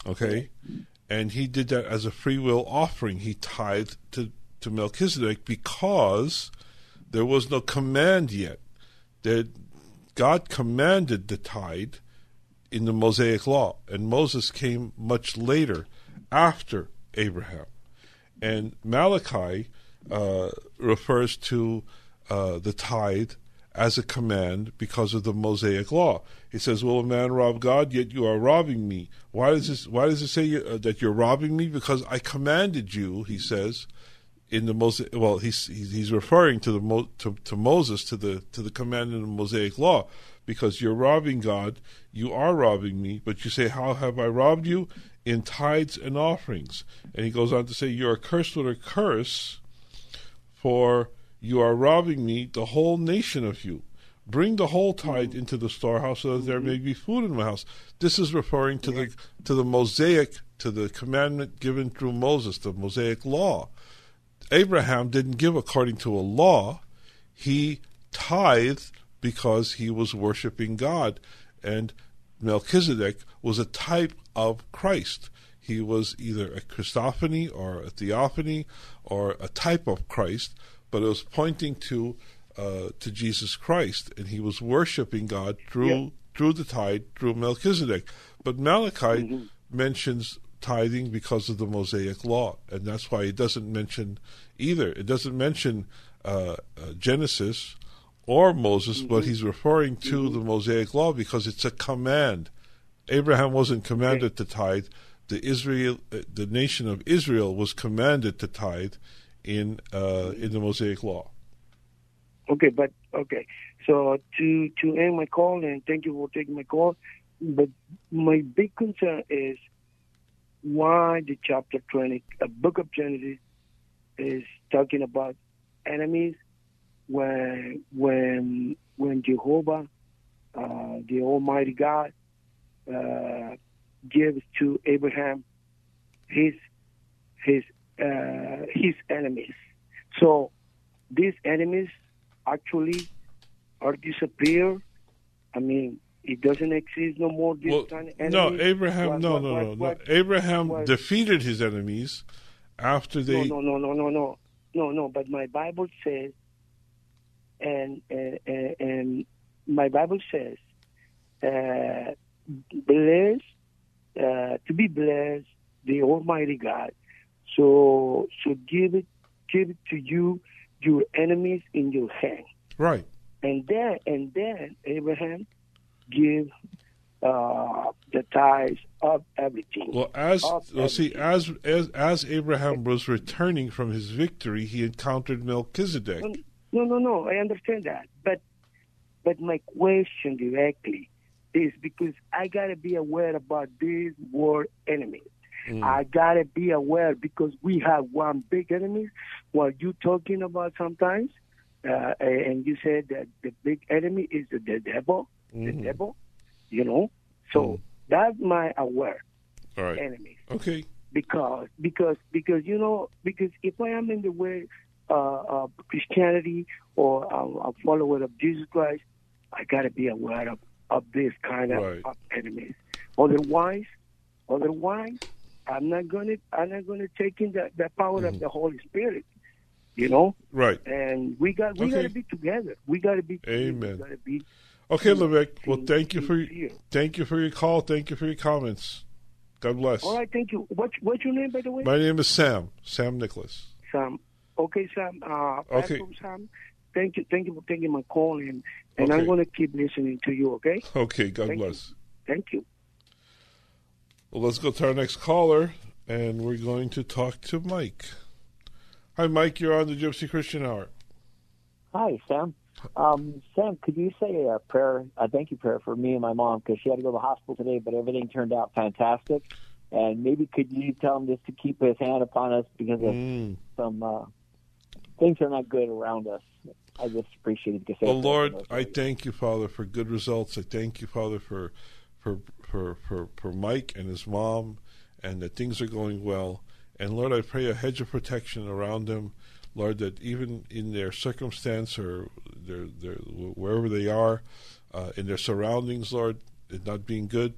Okay, and he did that as a free will offering. He tithed to to Melchizedek because there was no command yet. That God commanded the tithe in the Mosaic law, and Moses came much later, after Abraham. And Malachi uh, refers to uh, the tithe as a command because of the Mosaic law. He says, "Will a man rob God? Yet you are robbing me." Why does this? Why does it say uh, that you're robbing me? Because I commanded you. He says in the Mosaic. Well, he's he's referring to the Mo, to, to Moses to the to the command in the Mosaic law because you're robbing God. You are robbing me. But you say, "How have I robbed you?" In tithes and offerings. And he goes on to say, "You are cursed with a curse." for you are robbing me, the whole nation of you. Bring the whole tithe into the storehouse, so that there may be food in my house. This is referring to the to the Mosaic, to the commandment given through Moses, the Mosaic law. Abraham didn't give according to a law; he tithed because he was worshiping God, and Melchizedek was a type of Christ. He was either a Christophany or a theophany or a type of Christ, but it was pointing to uh, to Jesus Christ, and he was worshiping God through Yeah. through the tithe through Melchizedek. But Malachi mentions tithing because of the Mosaic law, and that's why it doesn't mention either. It doesn't mention uh, uh, Genesis or Moses, but he's referring to the Mosaic law because it's a command. Abraham wasn't commanded to tithe. The Israel, uh, the nation of Israel, was commanded to tithe in uh, in the Mosaic law. Okay, but okay. So to to end my call and thank you for taking my call. But my big concern is why the chapter twenty, a book of Genesis, is talking about enemies when when when Jehovah, uh, the Almighty God, uh, gives to Abraham his his uh, his enemies. So these enemies actually are disappear. I mean, it doesn't exist no more. This Well, kind of no. Abraham. What- no, what- no, what- no, no. Abraham defeated his enemies after they. no, no, no, no, no, no, no, no. But my Bible says, and and and, and my Bible says, uh, bless, uh, to be blessed, the Almighty God. So so give it, give it to you, your enemies in your hand, Right. and then and then Abraham give uh, the tithes of everything. Well, as well, see, as, as as Abraham was returning from his victory, he encountered Melchizedek. No, no, no. I understand that, but but my question directly is because I gotta be aware about this word enemy. Mm. I gotta be aware because we have one big enemy. What you talking about sometimes, uh, and you said that the big enemy is the, the devil, the devil. You know, so Mm. that's my aware All right. enemy Okay. because because because you know because if I am in the way uh, of Christianity or a follower of Jesus Christ, I got to be aware of, of this kind of, Right. of enemies. Otherwise, otherwise, I'm not gonna I'm not gonna take in the, the power Mm-hmm. of the Holy Spirit. You know, Right. and we got we Okay. got to be together. We got to be Amen. We got to be Okay, Levesque. Well, thank you for your, thank you for your call. Thank you for your comments. God bless. All right. Thank you. What what's your name by the way? My name is Sam. Sam Nicholas. Sam. Okay, Sam. Uh, Okay. Sam. Thank you. Thank you for taking my call, and and Okay. I'm going to keep listening to you. Okay. Okay. God Thank you. bless. Thank you. Well, let's go to our next caller, and we're going to talk to Mike. Hi, Mike. You're on the Gypsy Christian Hour. Hi, Sam. Um, Sam, could you say a prayer, a thank you prayer for me and my mom because she had to go to the hospital today, but everything turned out fantastic. And maybe could you tell him just to keep his hand upon us because of Mm. some uh, things are not good around us. I just appreciate it. to Well, Lord, I thank you, Father, for good results. I thank you, Father, for for for for, for Mike and his mom, and that things are going well. And Lord, I pray a hedge of protection around them, Lord, that even in their circumstance or their, their wherever they are, uh, in their surroundings, Lord, it not being good,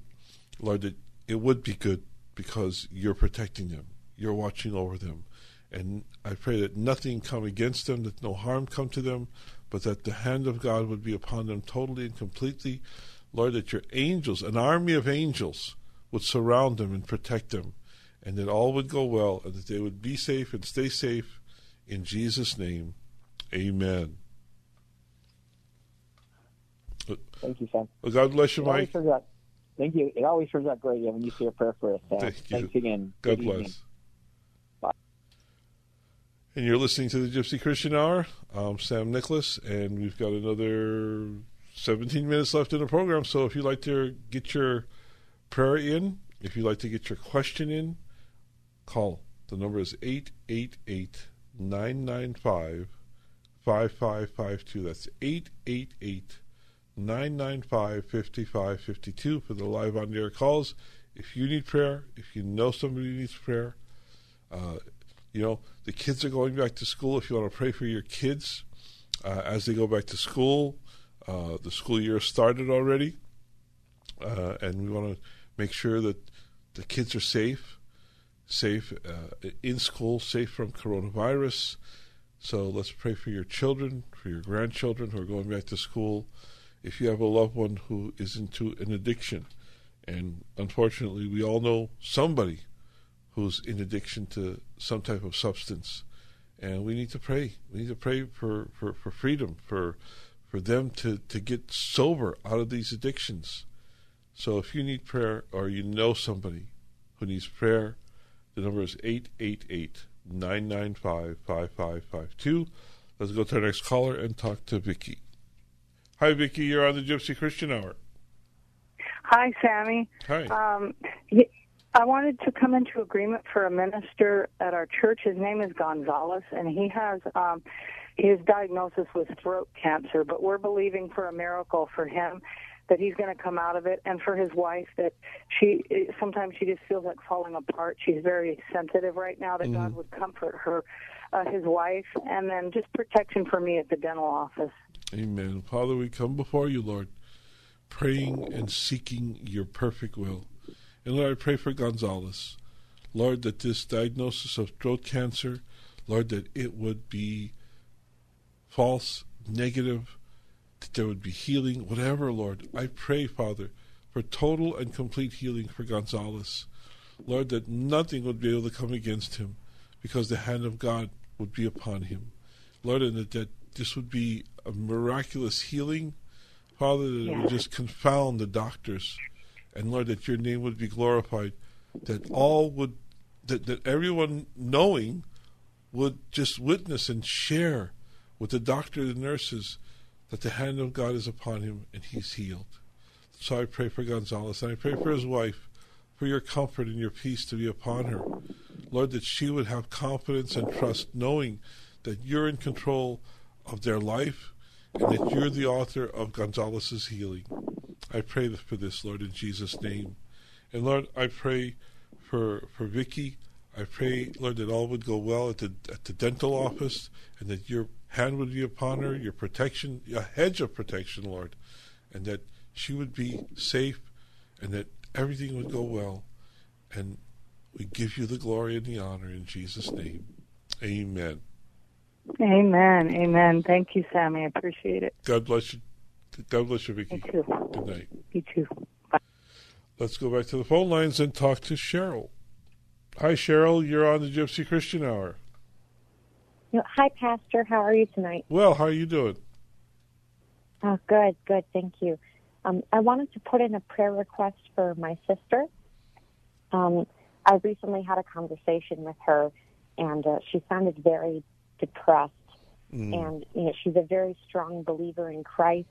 Lord, that it would be good because you're protecting them, you're watching over them, and I pray that nothing come against them, that no harm come to them, but that the hand of God would be upon them totally and completely. Lord, that your angels, an army of angels, would surround them and protect them, and that all would go well, and that they would be safe and stay safe. In Jesus' name, amen. Thank you, Sam. Well, God bless you, It Mike. out, thank you. It always turns out great when you say a prayer for us. Thank you. Thanks again. God Good bless. evening. And you're listening to the Gypsy Christian Hour. I'm Sam Nicholas, and we've got another 17 minutes left in the program. So if you'd like to get your prayer in, if you'd like to get your question in, call. The number is 888 995 5552. That's 888 995 5552 for the live on air calls. If you need prayer, if you know somebody needs prayer, uh, you know, the kids are going back to school. If you want to pray for your kids uh, as they go back to school, uh, the school year started already, uh, and we want to make sure that the kids are safe, safe uh, in school, safe from coronavirus. So let's pray for your children, for your grandchildren who are going back to school. If you have a loved one who is into an addiction, and unfortunately, we all know somebody who's in addiction to some type of substance. And we need to pray. We need to pray for, for, for freedom, for for them to, to get sober out of these addictions. So if you need prayer or you know somebody who needs prayer, the number is 888 995 5552. Let's go to our next caller and talk to Vicky. Hi, Vicky. You're on the Gypsy Christian Hour. Hi, Sammy. Hi. Um, I wanted to come into agreement for a minister at our church. His name is Gonzalez, and he has um, his diagnosis was throat cancer, but we're believing for a miracle for him that he's going to come out of it, and for his wife that she sometimes she just feels like falling apart. She's very sensitive right now. That mm-hmm. God would comfort her, uh, his wife, and then just protection for me at the dental office. Amen. Father, we come before you, Lord, praying and seeking your perfect will. And Lord, I pray for Gonzalez. Lord, that this diagnosis of throat cancer, Lord, that it would be false, negative, that there would be healing, whatever, Lord. I pray, Father, for total and complete healing for Gonzalez. Lord, that nothing would be able to come against him because the hand of God would be upon him. Lord, and that, that this would be a miraculous healing, Father, that it would just confound the doctors. And Lord, that your name would be glorified, that all would, that, that everyone knowing would just witness and share with the doctor and the nurses that the hand of God is upon him and he's healed. So I pray for Gonzalez and I pray for his wife, for your comfort and your peace to be upon her. Lord, that she would have confidence and trust, knowing that you're in control of their life and that you're the author of Gonzalez's healing. I pray for this, Lord, in Jesus' name. And Lord, I pray for for Vicky. I pray, Lord, that all would go well at the at the dental office, and that your hand would be upon her, your protection, a hedge of protection, Lord, and that she would be safe, and that everything would go well. And we give you the glory and the honor in Jesus' name. Amen. Amen. Amen. Thank you, Sammy. I appreciate it. God bless you. God bless you, Vicky. You too. Good night. You too. Bye. Let's go back to the phone lines and talk to Cheryl. Hi, Cheryl. You're on the Gypsy Christian Hour. Hi, Pastor. How are you tonight? Well, how are you doing? Oh, good, good. Thank you. Um, I wanted to put in a prayer request for my sister. Um, I recently had a conversation with her, and uh, she sounded very depressed. Mm. And you know, she's a very strong believer in Christ,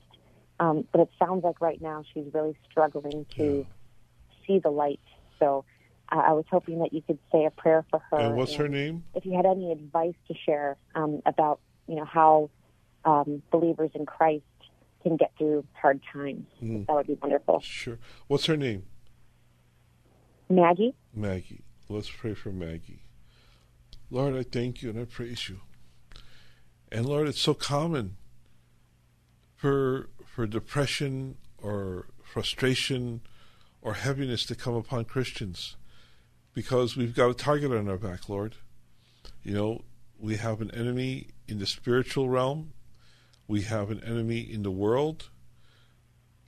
um, but it sounds like right now she's really struggling to yeah. see the light. So I was hoping that you could say a prayer for her. And what's and her name? If you had any advice to share um, about, you know, how um, believers in Christ can get through hard times, mm. that would be wonderful. Sure. What's her name? Maggie. Maggie. Let's pray for Maggie. Lord, I thank you and I praise you. And Lord, it's so common for for depression or frustration or heaviness to come upon Christians because we've got a target on our back, Lord. You know, we have an enemy in the spiritual realm, we have an enemy in the world,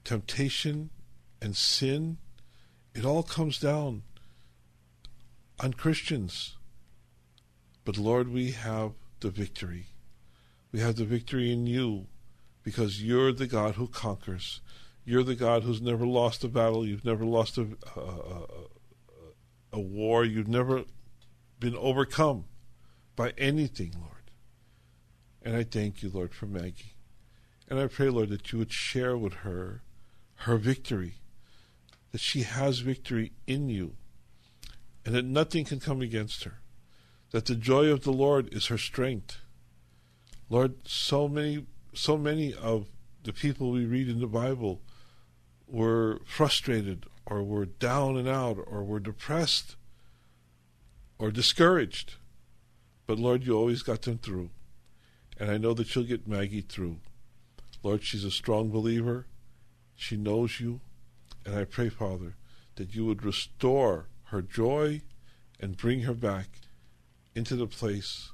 temptation and sin. It all comes down on Christians. But Lord, we have the victory. We have the victory in you because you're the God who conquers. You're the God who's never lost a battle. You've never lost a, a, a war. You've never been overcome by anything, Lord. And I thank you, Lord, for Maggie. And I pray, Lord, that you would share with her her victory, that she has victory in you, and that nothing can come against her, that the joy of the Lord is her strength. Lord, so many, so many of the people we read in the Bible were frustrated or were down and out or were depressed or discouraged. But Lord, you always got them through. And I know that you'll get Maggie through. Lord, she's a strong believer. She knows you. And I pray, Father, that you would restore her joy and bring her back into the place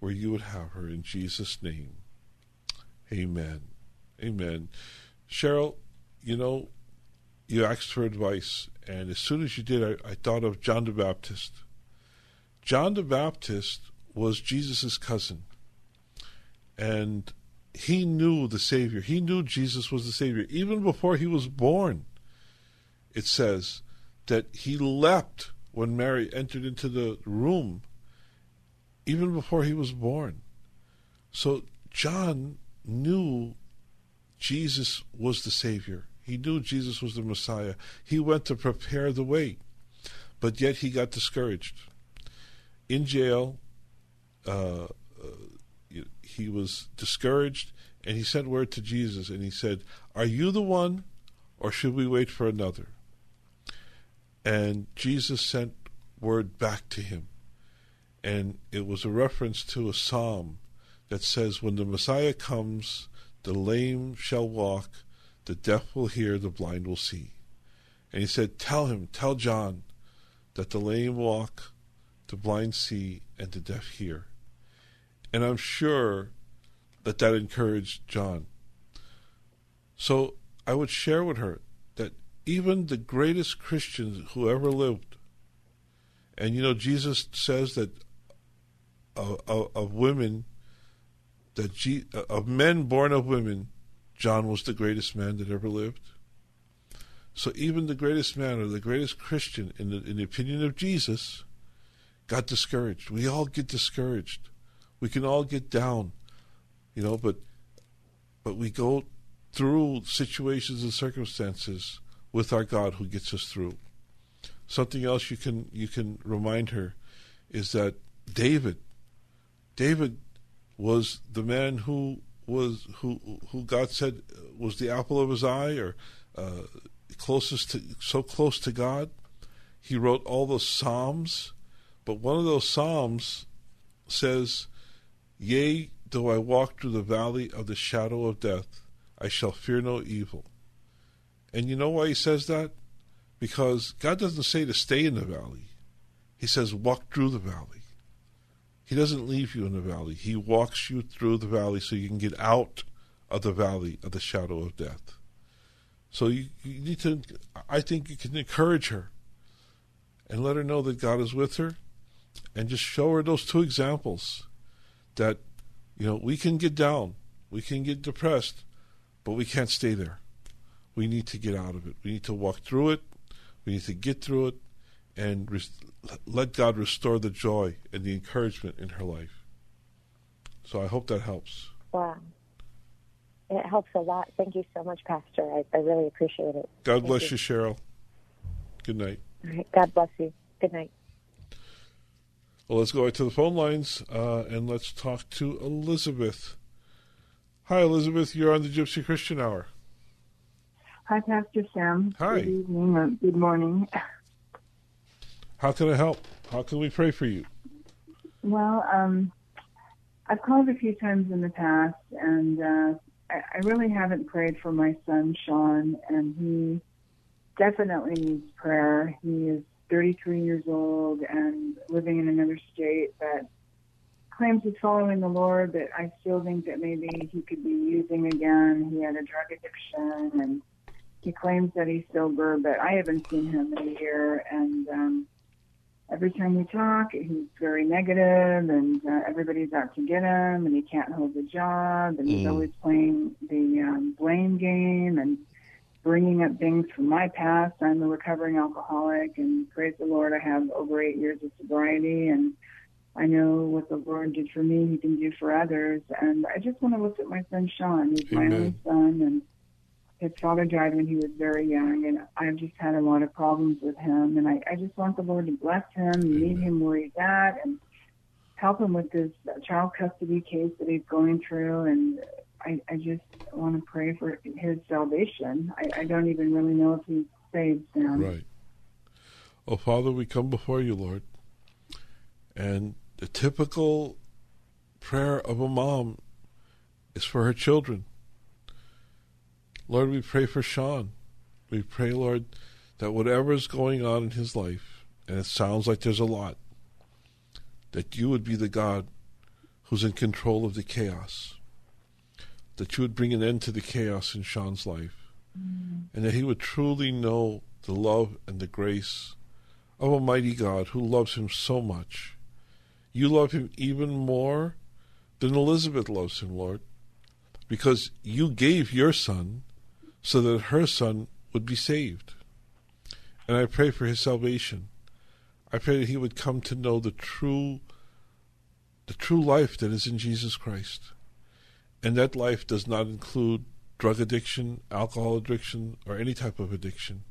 where you would have her in Jesus' name. Amen. Amen. Cheryl, you know, you asked for advice, and as soon as you did, I, I thought of John the Baptist. John the Baptist was Jesus' cousin, and he knew the Savior. He knew Jesus was the Savior. Even before he was born, it says that he leapt when Mary entered into the room, even before he was born. So John knew Jesus was the Savior. He knew Jesus was the Messiah. He went to prepare the way. but yet he got discouraged. In jail, uh, uh, he was discouraged, and he sent word to Jesus, and he said, "Are you the one, or should we wait for another?" And Jesus sent word back to him, and it was a reference to a psalm that says, "When the Messiah comes, the lame shall walk, the deaf will hear, the blind will see." And he said, "Tell him, tell John." that the lame walk, the blind see, and the deaf hear. And I'm sure that that encouraged John. So I would share with her that even the greatest Christians who ever lived, and you know, Jesus says that of, of, of women, that G, of men born of women, John was the greatest man that ever lived. So even the greatest man or the greatest Christian, in the, in the opinion of Jesus, got discouraged. We all get discouraged. We can all get down, you know, but but we go through situations and circumstances with our God who gets us through. Something else you can you can remind her is that David David was the man who was who who God said was the apple of his eye or uh, closest to so close to God. He wrote all those psalms, but one of those psalms says, "Yea, though I walk through the valley of the shadow of death, I shall fear no evil." And you know why he says that? Because God doesn't say to stay in the valley. He says walk through the valley. He doesn't leave you in the valley. He walks you through the valley so you can get out of the valley of the shadow of death. So you, you need to, I think you can encourage her and let her know that God is with her and just show her those two examples that, you know, we can get down, we can get depressed, but we can't stay there. We need to get out of it. We need to walk through it. We need to get through it and res- let God restore the joy and the encouragement in her life. So I hope that helps. Wow. It helps a lot. Thank you so much, Pastor. I, I really appreciate it. God Thank bless you. you, Cheryl. Good night. All right. God bless you. Good night. Well, let's go right to the phone lines uh, and let's talk to Elizabeth. Hi, Elizabeth. You're on the Gypsy Christian Hour. Hi, Pastor Sam. Hi. Good evening good morning. How can I help? How can we pray for you? Well, um, I've called a few times in the past, and uh, I, I really haven't prayed for my son, Sean, and he definitely needs prayer. He is 33 years old and living in another state that claims he's following the Lord, but I still think that maybe he could be using again. He had a drug addiction, and he claims that he's sober, but I haven't seen him in a year, and um, every time we talk, he's very negative, and uh, everybody's out to get him, and he can't hold a job, and he's Mm. always playing the um, blame game and bringing up things from my past. I'm a recovering alcoholic, and praise the Lord, I have over eight years of sobriety, and I know what the Lord did for me, He can do for others. And I just want to look at my son Sean. He's my only son, and his father died when he was very young, and I've just had a lot of problems with him. And I, I just want the Lord to bless him, and meet him where he's at, and help him with this child custody case that he's going through. And I, I just want to pray for his salvation. I, I don't even really know if he's saved, Sam. Right. Oh, Father, we come before you, Lord. And the typical prayer of a mom is for her children. Lord, we pray for Sean. We pray, Lord, that whatever is going on in his life, and it sounds like there's a lot, that you would be the God who's in control of the chaos. That you would bring an end to the chaos in Sean's life. And that he would truly know the love and the grace of a mighty God who loves him so much. You love him even more than Elizabeth loves him, Lord, because you gave your son so that her son would be saved. And I pray for his salvation. I pray that he would come to know the true the true life that is in Jesus Christ. And that life does not include drug addiction, alcohol addiction, or any type of addiction.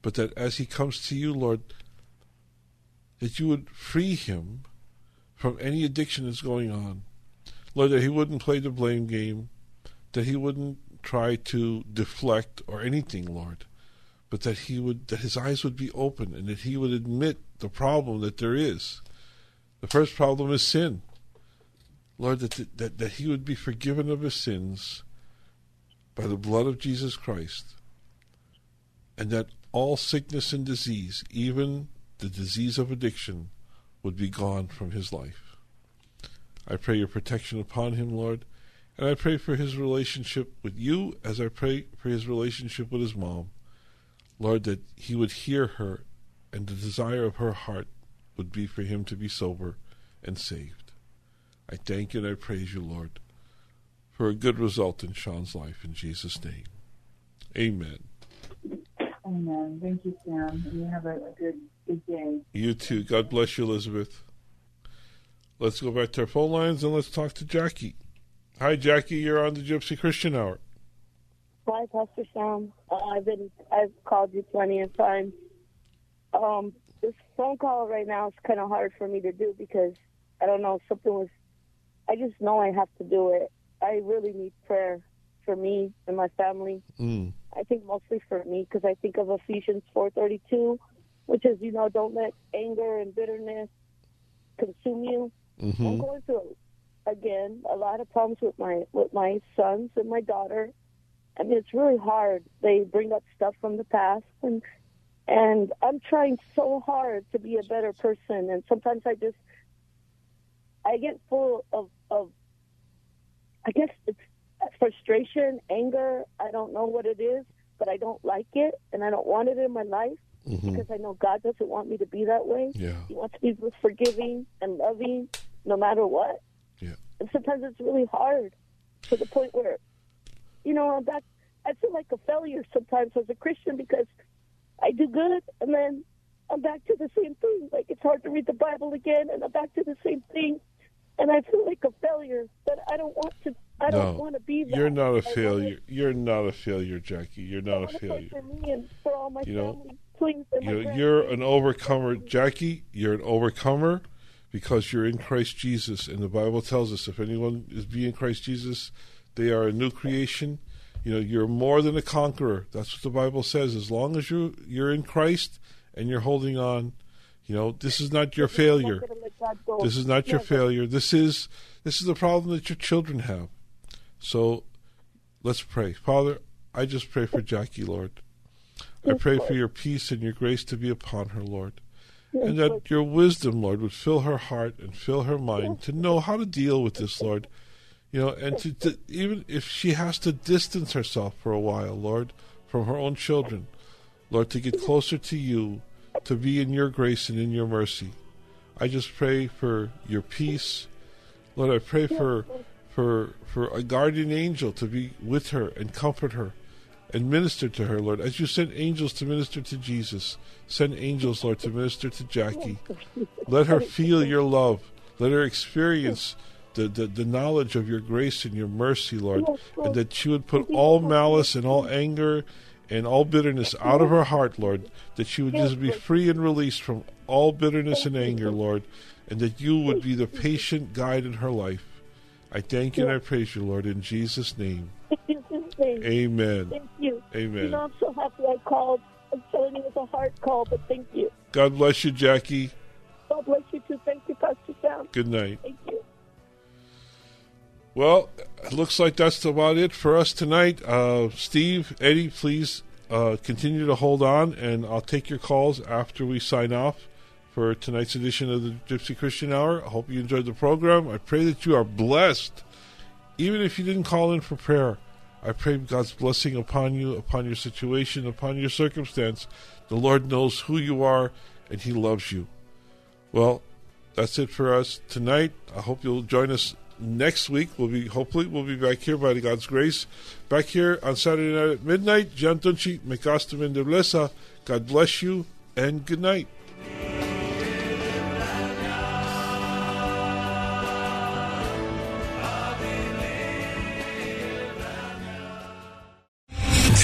But that as he comes to you, Lord, that you would free him from any addiction that's going on. Lord, that he wouldn't play the blame game, that he wouldn't try to deflect or anything, Lord, but that he would that his eyes would be open and that he would admit the problem that there is. The first problem is sin. Lord, that, that, that he would be forgiven of his sins by the blood of Jesus Christ, and that all sickness and disease, even the disease of addiction, would be gone from his life. I pray your protection upon him, Lord, and I pray for his relationship with you as I pray for his relationship with his mom. Lord, that he would hear her and the desire of her heart would be for him to be sober and saved. I thank you and I praise you, Lord, for a good result in Sean's life in Jesus' name. Amen. Amen. Thank you, Sam. You have a, a good, good day. You too. God bless you, Elizabeth. Let's go back to our phone lines and let's talk to Jackie. Hi, Jackie. You're on the Gypsy Christian Hour. Hi, Pastor Sam. Uh, I've been I've called you plenty of times. Um, this phone call right now is kind of hard for me to do because I don't know something was. I just know I have to do it. I really need prayer for me and my family. Mm. I think mostly for me because I think of Ephesians four thirty two, which is you know don't let anger and bitterness consume you. Mm-hmm. I'm going through again a lot of problems with my with my sons and my daughter. I mean, it's really hard. They bring up stuff from the past, and and I'm trying so hard to be a better person. And sometimes I just I get full of of I guess it's frustration, anger. I don't know what it is, but I don't like it, and I don't want it in my life Mhm. because I know God doesn't want me to be that way. Yeah. He wants me to be forgiving and loving no matter what. And sometimes it's really hard to the point where, you know, I'm back. I feel like a failure sometimes as a Christian because I do good and then I'm back to the same thing. Like it's hard to read the Bible again and I'm back to the same thing. And I feel like a failure, but I don't want to. I don't no, want to be that. you're not a failure. You're not a failure, Jackie. You're not a failure. for me and for all my You know, family, please. You know, you're an overcomer, Jackie. You're an overcomer because you're in Christ Jesus, and the Bible tells us if anyone is being Christ Jesus, they are a new creation. You know, you're more than a conqueror. That's what the Bible says. As long as you you're in Christ and you're holding on, you know, this is not your failure. I'm not gonna let God go. This is not your failure. This is this is the problem that your children have. So let's pray. Father, I just pray for Jackie, Lord. I pray for your peace and your grace to be upon her, Lord. And that your wisdom, Lord, would fill her heart and fill her mind to know how to deal with this, Lord. You know, and to, to even if she has to distance herself for a while, Lord, from her own children, Lord, to get closer to you, to be in your grace and in your mercy. I just pray for your peace. Lord, I pray for for for a guardian angel to be with her and comfort her and minister to her, Lord. As you sent angels to minister to Jesus, send angels, Lord, to minister to Jackie. Let her feel your love. Let her experience the, the, the knowledge of your grace and your mercy, Lord, and that she would put all malice and all anger and all bitterness out of her heart, Lord, that she would just be free and released from all bitterness and anger, Lord, and that you would be the patient guide in her life. I thank you and I praise you, Lord, in Jesus' name. Name. Amen. Thank you. Amen. You know, I'm so happy I called. I'm telling you, it was a hard call, but thank you. God bless you, Jackie. God bless you too. Thank you, Pastor Sam. Good night. Thank you. Well, it looks like that's about it for us tonight. Uh, Steve, Eddie, please uh, continue to hold on, and I'll take your calls after we sign off for tonight's edition of the Gypsy Christian Hour. I hope you enjoyed the program. I pray that you are blessed, even if you didn't call in for prayer. I pray God's blessing upon you, upon your situation, upon your circumstance. The Lord knows who you are, and He loves you. Well, that's it for us tonight. I hope you'll join us next week. We'll be hopefully we'll be back here by God's grace. Back here on Saturday night at midnight. Jan Tunchi, Mekastam in God bless you and good night.